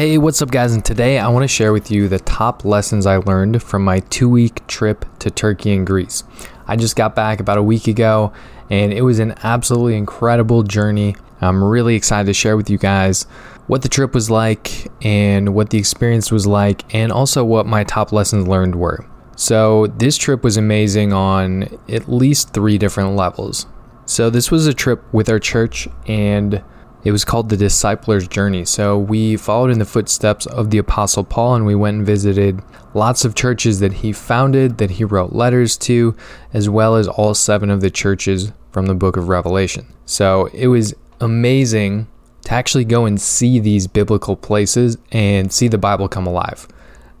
Hey, what's up, guys? And today I want to share with you the top lessons I learned from my two week trip to Turkey and Greece. I just got back about a week ago, and it was an absolutely incredible journey. I'm really excited to share with you guys what the trip was like and what the experience was like, and also what my top lessons learned were. So, this trip was amazing on at least three different levels. So, this was a trip with our church, and it was called the Discipler's Journey. So we followed in the footsteps of the Apostle Paul and we went and visited lots of churches that he founded, that he wrote letters to, as well as all seven of the churches from the book of Revelation. So it was amazing to actually go and see these biblical places and see the Bible come alive.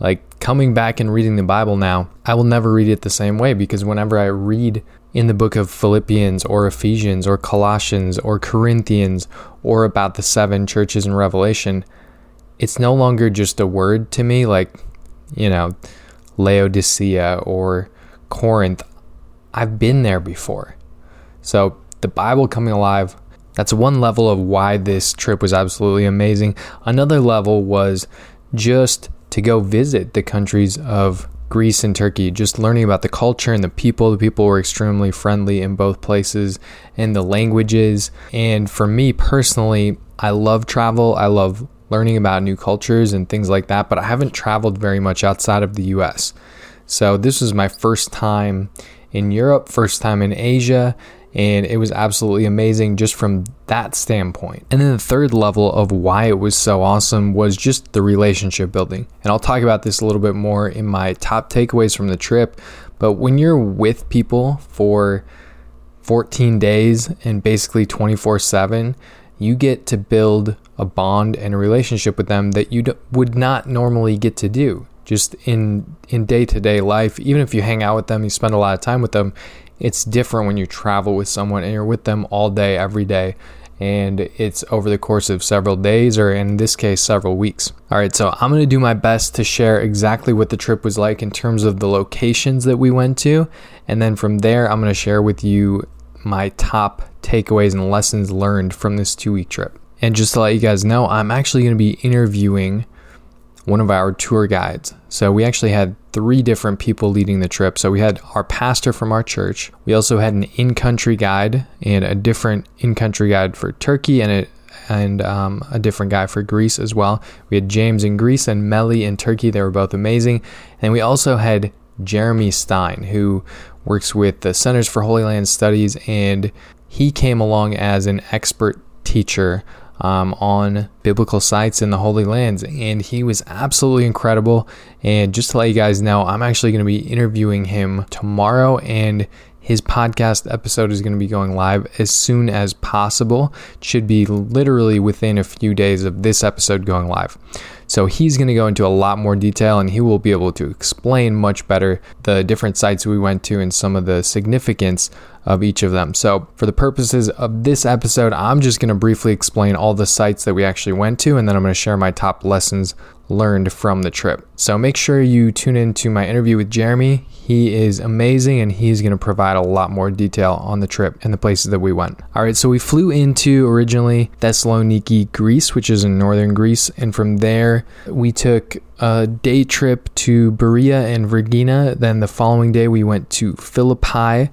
Like coming back and reading the Bible now, I will never read it the same way because whenever I read in the book of Philippians or Ephesians or Colossians or Corinthians or about the seven churches in Revelation, it's no longer just a word to me like, you know, Laodicea or Corinth. I've been there before. So the Bible coming alive, that's one level of why this trip was absolutely amazing. Another level was just to go visit the countries of Greece and Turkey, just learning about the culture and the people. The people were extremely friendly in both places and the languages. And for me personally, I love travel. I love learning about new cultures and things like that, but I haven't traveled very much outside of the US. So this was my first time in Europe, first time in Asia, and it was absolutely amazing just from that standpoint. And then the third level of why it was so awesome was just the relationship building. And I'll talk about this a little bit more in my top takeaways from the trip. But when you're with people for 14 days and basically 24 7, you get to build a bond and a relationship with them that you would not normally get to do just in in day-to-day life even if you hang out with them you spend a lot of time with them it's different when you travel with someone and you're with them all day, every day. And it's over the course of several days, or in this case, several weeks. All right, so I'm gonna do my best to share exactly what the trip was like in terms of the locations that we went to. And then from there, I'm gonna share with you my top takeaways and lessons learned from this two week trip. And just to let you guys know, I'm actually gonna be interviewing one of our tour guides. So we actually had three different people leading the trip. So we had our pastor from our church. We also had an in-country guide and a different in-country guide for Turkey and a and um, a different guy for Greece as well. We had James in Greece and Melly in Turkey. They were both amazing. And we also had Jeremy Stein, who works with the Centers for Holy Land Studies, and he came along as an expert teacher um, on biblical sites in the Holy Lands, and he was absolutely incredible. And just to let you guys know, I'm actually going to be interviewing him tomorrow, and his podcast episode is going to be going live as soon as possible. It should be literally within a few days of this episode going live. So he's going to go into a lot more detail and he will be able to explain much better the different sites we went to and some of the significance of each of them. So, for the purposes of this episode, I'm just going to briefly explain all the sites that we actually went to and then I'm going to share my top lessons learned from the trip. So, make sure you tune into my interview with Jeremy. He is amazing and he's going to provide a lot more detail on the trip and the places that we went. All right, so we flew into originally Thessaloniki, Greece, which is in northern Greece, and from there we took a day trip to Berea and Vergina. Then the following day we went to Philippi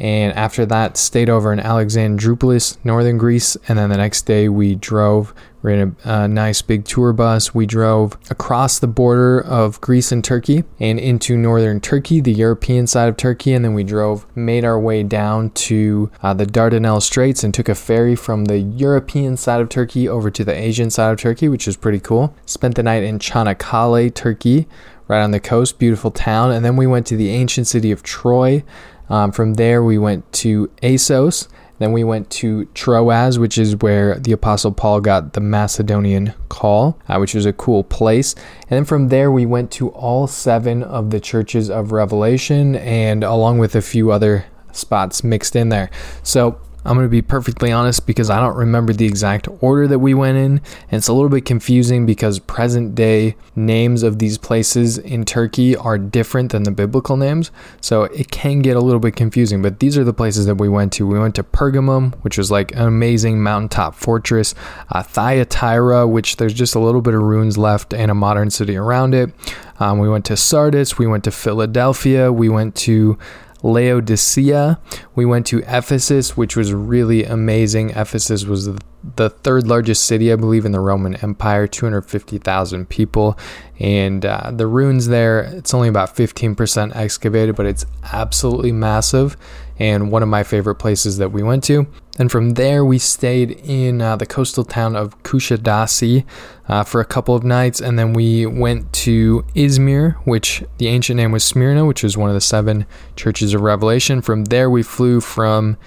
and after that stayed over in Alexandroupolis, northern Greece, and then the next day we drove. We're in a, a, nice big tour bus. We drove across the border of Greece and Turkey and into northern Turkey, the European side of Turkey, and then we drove, made our way down to uh, the Dardanelles Straits and took a ferry from the European side of Turkey over to the Asian side of Turkey, which was pretty cool. Spent the night in Çanakkale, Turkey, right on the coast, beautiful town, and then we went to the ancient city of Troy. Um, from there, we went to Assos. Then we went to Troas, which is where the Apostle Paul got the Macedonian call, uh, which was a cool place. And then from there, we went to all seven of the churches of Revelation, and along with a few other spots mixed in there. So I'm going to be perfectly honest because I don't remember the exact order that we went in. And it's a little bit confusing because present day names of these places in Turkey are different than the biblical names. So it can get a little bit confusing. But these are the places that we went to. We went to Pergamum, which was like an amazing mountaintop fortress, uh, Thyatira, which there's just a little bit of ruins left and a modern city around it. Um, we went to Sardis. We went to Philadelphia. We went to Laodicea. We went to Ephesus, which was really amazing. Ephesus was the third largest city, I believe, in the Roman Empire, 250,000 people. And uh, the ruins there, it's only about 15% excavated, but it's absolutely massive and one of my favorite places that we went to. And from there, we stayed in uh, the coastal town of Kusadasi uh, for a couple of nights, and then we went to Izmir, which the ancient name was Smyrna, which was one of the seven churches of Revelation. From there, we flew from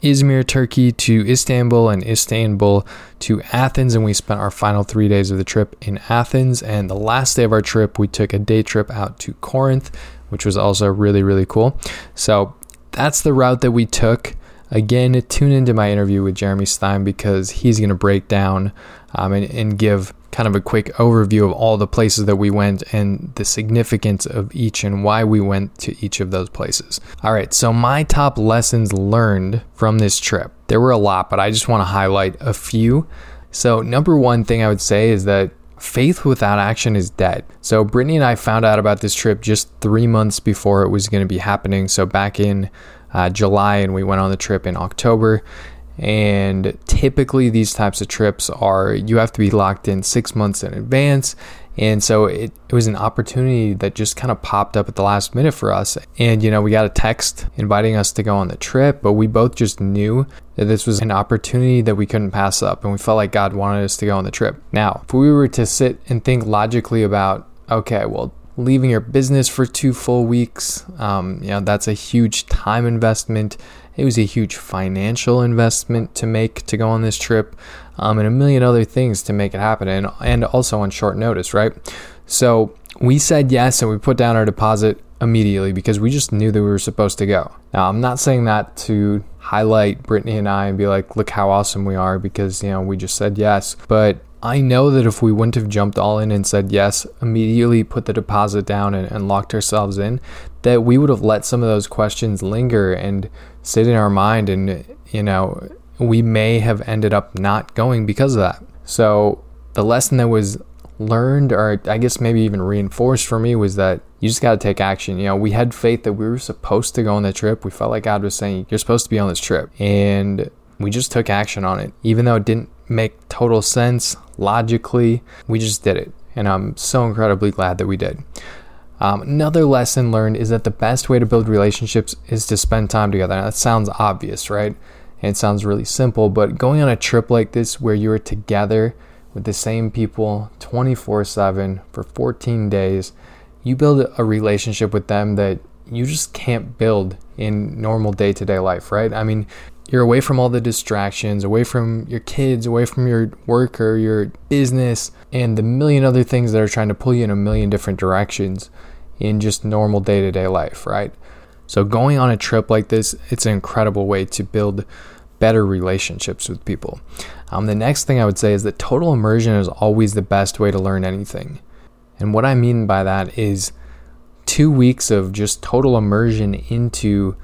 Izmir, Turkey to Istanbul, and Istanbul to Athens, and we spent our final three days of the trip in Athens. And the last day of our trip, we took a day trip out to Corinth, which was also really, really cool. So that's the route that we took. Again, tune into my interview with Jeremy Stein because he's going to break down um, and, and give kind of a quick overview of all the places that we went and the significance of each and why we went to each of those places. All right, so my top lessons learned from this trip. There were a lot, but I just want to highlight a few. So, number one thing I would say is that faith without action is dead. So, Brittany and I found out about this trip just three months before it was going to be happening. So, back in uh, July, and we went on the trip in October. And typically, these types of trips are you have to be locked in six months in advance. And so it, it was an opportunity that just kind of popped up at the last minute for us. And, you know, we got a text inviting us to go on the trip, but we both just knew that this was an opportunity that we couldn't pass up. And we felt like God wanted us to go on the trip. Now, if we were to sit and think logically about, okay, well, leaving your business for two full weeks, um, you know, that's a huge time investment. It was a huge financial investment to make to go on this trip, um, and a million other things to make it happen, and and also on short notice, right? So we said yes, and we put down our deposit immediately because we just knew that we were supposed to go. Now, I'm not saying that to highlight Brittany and I and be like, look how awesome we are because, you know, we just said yes. But I know that if we wouldn't have jumped all in and said yes, immediately put the deposit down and, and, locked ourselves in, that we would have let some of those questions linger and sit in our mind. And, you know, we may have ended up not going because of that. So the lesson that was learned, or I guess maybe even reinforced for me, was that you just got to take action. You know, we had faith that we were supposed to go on the trip. We felt like God was saying, You're supposed to be on this trip. And we just took action on it. Even though it didn't make total sense logically. We just did it. And I'm so incredibly glad that we did. Um, another lesson learned is that the best way to build relationships is to spend time together. Now, that sounds obvious, right? And it sounds really simple, but going on a trip like this where you're together with the same people 24 7 for 14 days, you build a relationship with them that you just can't build in normal day to day life, right? I mean, you're away from all the distractions, away from your kids, away from your work or your business, and the million other things that are trying to pull you in a million different directions in just normal day to day life, right? So, going on a trip like this, it's an incredible way to build better relationships with people. Um, the next thing I would say is that total immersion is always the best way to learn anything. And what I mean by that is two weeks of just total immersion into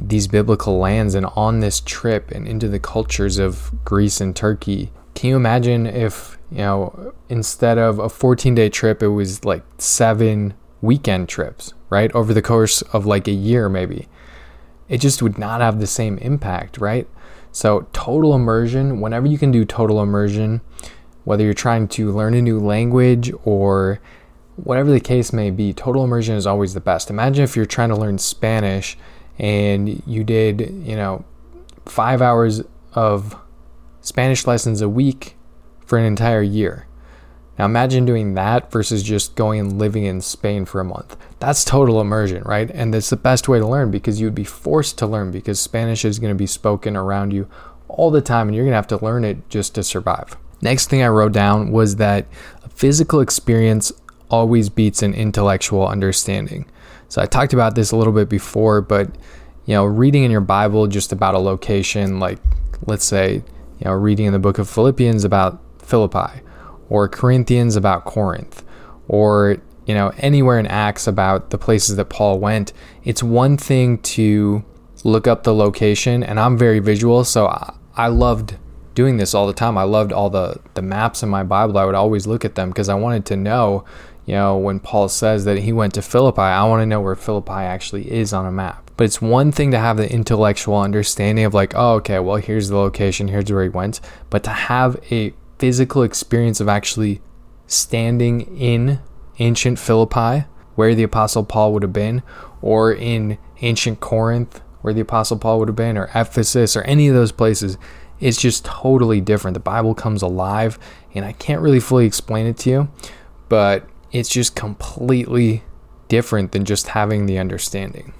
these biblical lands and on this trip and into the cultures of Greece and Turkey. Can you imagine if, you know, instead of a 14 day trip, it was like seven weekend trips, right? Over the course of like a year, maybe. It just would not have the same impact, right? So, total immersion, whenever you can do total immersion, whether you're trying to learn a new language or whatever the case may be, total immersion is always the best. Imagine if you're trying to learn Spanish and you did, you know, five hours of Spanish lessons a week for an entire year. Now imagine doing that versus just going and living in Spain for a month. That's total immersion, right? And that's the best way to learn because you'd be forced to learn because Spanish is going to be spoken around you all the time and you're going to have to learn it just to survive. Next thing I wrote down was that a physical experience always beats an intellectual understanding. So I talked about this a little bit before, but you know, reading in your Bible just about a location, like let's say, you know, reading in the book of Philippians about Philippi, or Corinthians about Corinth, or you know, anywhere in Acts about the places that Paul went. It's one thing to look up the location, and I'm very visual, so I, loved doing this all the time. I loved all the the maps in my Bible. I would always look at them because I wanted to know, you know, when Paul says that he went to Philippi, I want to know where Philippi actually is on a map. But it's one thing to have the intellectual understanding of like, oh, okay, well, here's the location, here's where he went, but to have a physical experience of actually standing in ancient Philippi, where the apostle Paul would have been, or in ancient Corinth, where the apostle Paul would have been, or Ephesus, or any of those places it's just totally different. The Bible comes alive, and I can't really fully explain it to you, but it's just completely different than just having the understanding.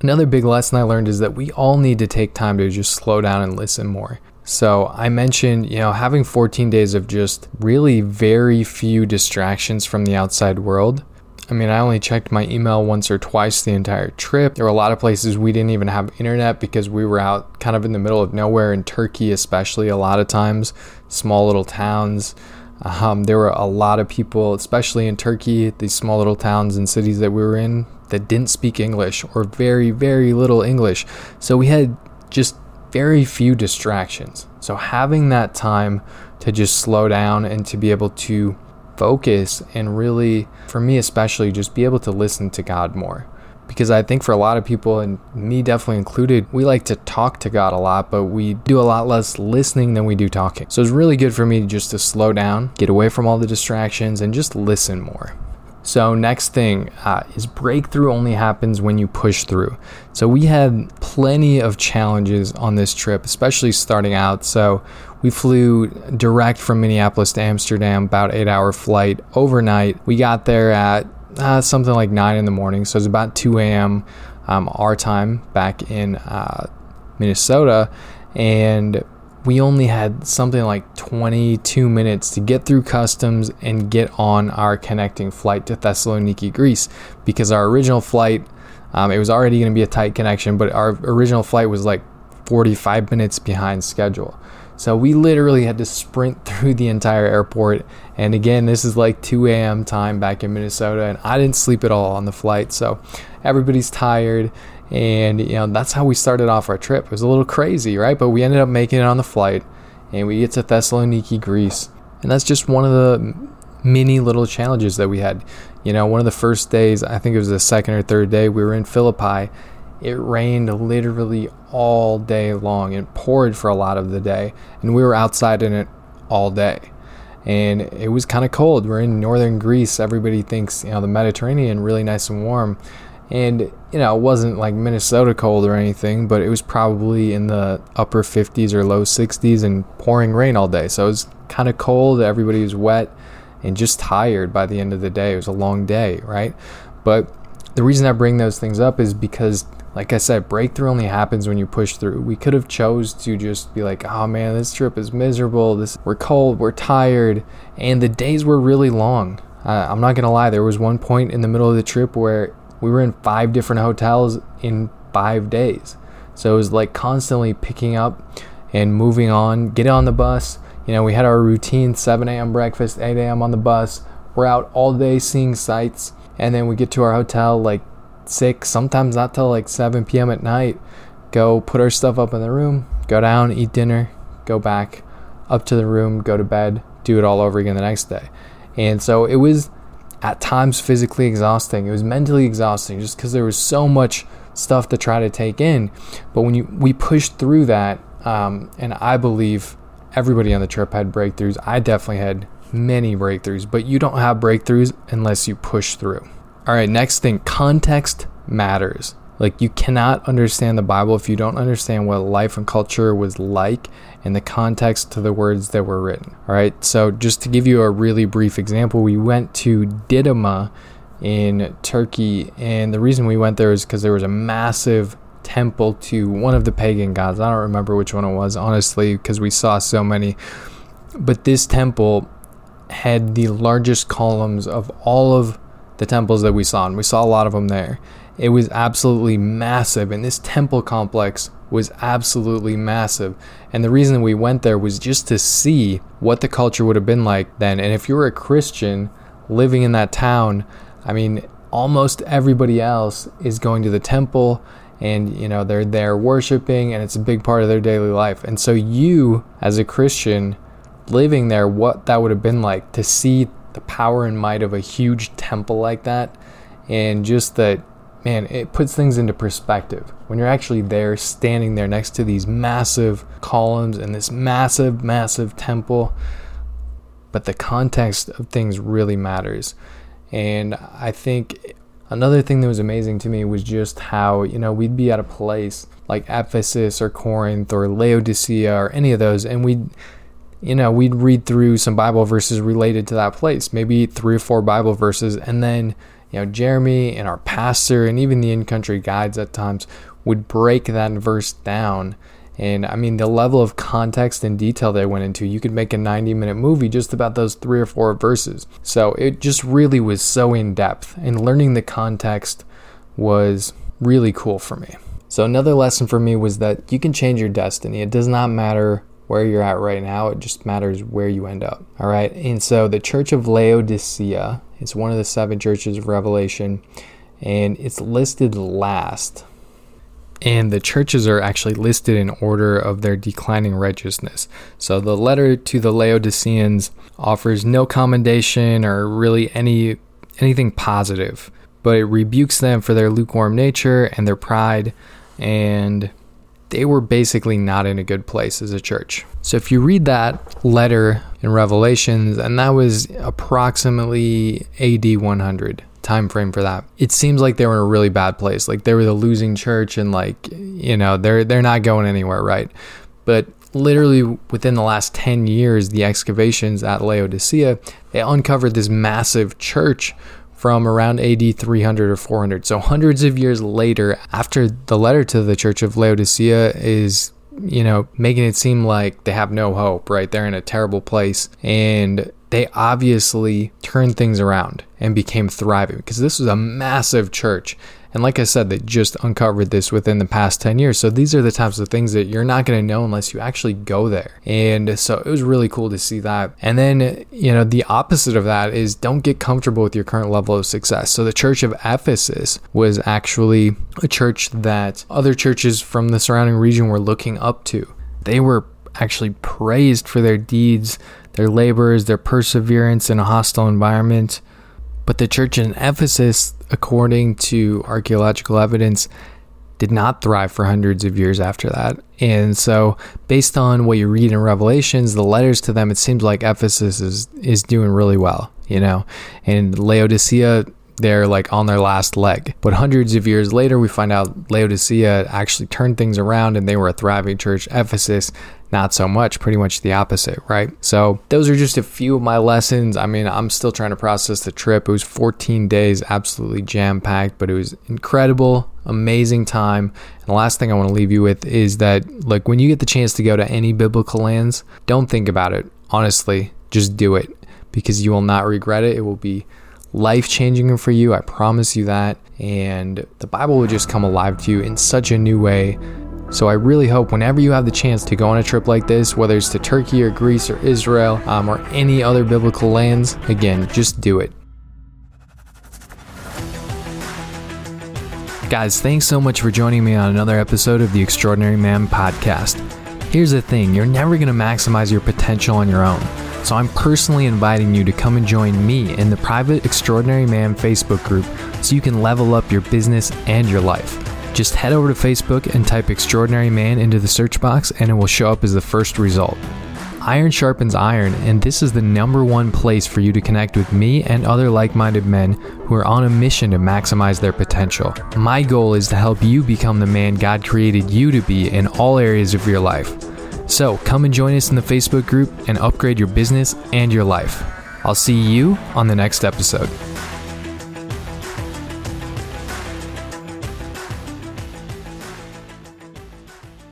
Another big lesson I learned is that we all need to take time to just slow down and listen more. So I mentioned, you know, having 14 days of just really very few distractions from the outside world I mean, I only checked my email once or twice the entire trip. There were a lot of places we didn't even have internet because we were out kind of in the middle of nowhere in Turkey, especially a lot of times, small little towns. Um, there were a lot of people, especially in Turkey, these small little towns and cities that we were in, that didn't speak English or very, very little English. So we had just very few distractions. So having that time to just slow down and to be able to focus and really, for me especially, just be able to listen to God more. Because I think for a lot of people, and me definitely included, we like to talk to God a lot, but we do a lot less listening than we do talking. So it's really good for me just to slow down, get away from all the distractions, and just listen more. So, next thing uh, is breakthrough only happens when you push through. So, we had plenty of challenges on this trip, especially starting out. So, we flew direct from Minneapolis to Amsterdam, about eight hour flight overnight. We got there at uh, something like nine in the morning, so it's about 2 a.m. Um, our time back in uh, Minnesota, and we only had something like 22 minutes to get through customs and get on our connecting flight to Thessaloniki, Greece, because our original flight, um, it was already going to be a tight connection, but our original flight was like 45 minutes behind schedule. So we literally had to sprint through the entire airport. And again, this is like 2 a.m. time back in Minnesota, and I didn't sleep at all on the flight. So everybody's tired and, you know, that's how we started off our trip. It was a little crazy, right? But we ended up making it on the flight and we get to Thessaloniki, Greece. And that's just one of the many little challenges that we had. You know, one of the first days, I think it was the second or third day, we were in Philippi. It rained literally all day long. It poured for a lot of the day, and we were outside in it all day. And it was kind of cold. We're in northern Greece. Everybody thinks, you know, the Mediterranean really nice and warm. And, you know, it wasn't like Minnesota cold or anything, but it was probably in the upper 50s or low 60s and pouring rain all day. So it was kind of cold. Everybody was wet and just tired by the end of the day. It was a long day, right? But the reason I bring those things up is because like I said, breakthrough only happens when you push through. We could have chose to just be like, "Oh man, this trip is miserable. This we're cold, we're tired, and the days were really long." Uh, I'm not gonna lie. There was one point in the middle of the trip where we were in five different hotels in five days. So it was like constantly picking up and moving on, get on the bus. You know, we had our routine 7 a.m. breakfast, 8 a.m. on the bus. We're out all day seeing sights. And then we get to our hotel like 6, sometimes not till like 7 p.m. at night. Go put our stuff up in the room, go down, eat dinner, go back up to the room, go to bed, do it all over again the next day. And so it was at times physically exhausting. It was mentally exhausting just because there was so much stuff to try to take in. But when you we pushed through that, um, and I believe everybody on the trip had breakthroughs. I definitely had many breakthroughs, but you don't have breakthroughs unless you push through. All right, next thing, context matters. Like, you cannot understand the Bible if you don't understand what life and culture was like and the context to the words that were written. All right. So, just to give you a really brief example, we went to Didyma in Turkey, and the reason we went there is because there was a massive temple to one of the pagan gods. I don't remember which one it was, honestly, because we saw so many. But this temple had the largest columns of all of the temples that we saw, and we saw a lot of them there. It was absolutely massive, and this temple complex was absolutely massive. And the reason we went there was just to see what the culture would have been like then. And if you were a Christian living in that town, I mean, almost everybody else is going to the temple and you know they're there worshiping and it's a big part of their daily life. And so you as a Christian living there what that would have been like to see the power and might of a huge temple like that and just that man, it puts things into perspective. When you're actually there, standing there next to these massive columns and this massive, massive temple, but the context of things really matters. And I think another thing that was amazing to me was just how, you know, we'd be at a place like Ephesus or Corinth or Laodicea or any of those, and we'd, you know, we'd read through some Bible verses related to that place, maybe three or four Bible verses, and then, you know, Jeremy and our pastor and even the in country guides at times would break that verse down and I mean, the level of context and detail they went into, you could make a 90 minute movie just about those three or four verses. So it just really was so in depth, and learning the context was really cool for me. So, another lesson for me was that you can change your destiny. It does not matter where you're at right now, it just matters where you end up. All right. And so, the Church of Laodicea is one of the seven churches of Revelation, and it's listed last and the churches are actually listed in order of their declining righteousness. So the letter to the Laodiceans offers no commendation or really any anything positive, but it rebukes them for their lukewarm nature and their pride and they were basically not in a good place as a church. So if you read that letter in Revelations and that was approximately AD 100 time frame for that. It seems like they were in a really bad place. Like they were the losing church and like, you know, they're they're not going anywhere, right? But literally within the last 10 years, the excavations at Laodicea, they uncovered this massive church from around AD 300 or 400. So hundreds of years later, after the letter to the church of Laodicea is you know, making it seem like they have no hope, right? They're in a terrible place. And they obviously turned things around and became thriving because this was a massive church. And like I said, they just uncovered this within the past 10 years. So these are the types of things that you're not going to know unless you actually go there. And so it was really cool to see that. And then, you know, the opposite of that is don't get comfortable with your current level of success. So the church of Ephesus was actually a church that other churches from the surrounding region were looking up to. They were actually praised for their deeds their labors, their perseverance in a hostile environment. But the church in Ephesus, according to archaeological evidence, did not thrive for hundreds of years after that. And so, based on what you read in Revelations, the letters to them, it seems like Ephesus is, is doing really well, you know. And Laodicea, they're like on their last leg. But hundreds of years later, we find out Laodicea actually turned things around and they were a thriving church. Ephesus not so much, pretty much the opposite, right? So, those are just a few of my lessons. I mean, I'm still trying to process the trip. It was 14 days, absolutely jam packed, but it was incredible, amazing time. And the last thing I want to leave you with is that, like, when you get the chance to go to any biblical lands, don't think about it. Honestly, just do it because you will not regret it. It will be life changing for you. I promise you that. And the Bible will just come alive to you in such a new way so I really hope whenever you have the chance to go on a trip like this, whether it's to Turkey or Greece or Israel um, or any other biblical lands, again, just do it. Guys, thanks so much for joining me on another episode of the Extraordinary Man podcast. Here's the thing you're never going to maximize your potential on your own. So I'm personally inviting you to come and join me in the private Extraordinary Man Facebook group so you can level up your business and your life. Just head over to Facebook and type Extraordinary Man into the search box, and it will show up as the first result. Iron sharpens iron, and this is the number one place for you to connect with me and other like minded men who are on a mission to maximize their potential. My goal is to help you become the man God created you to be in all areas of your life. So come and join us in the Facebook group and upgrade your business and your life. I'll see you on the next episode.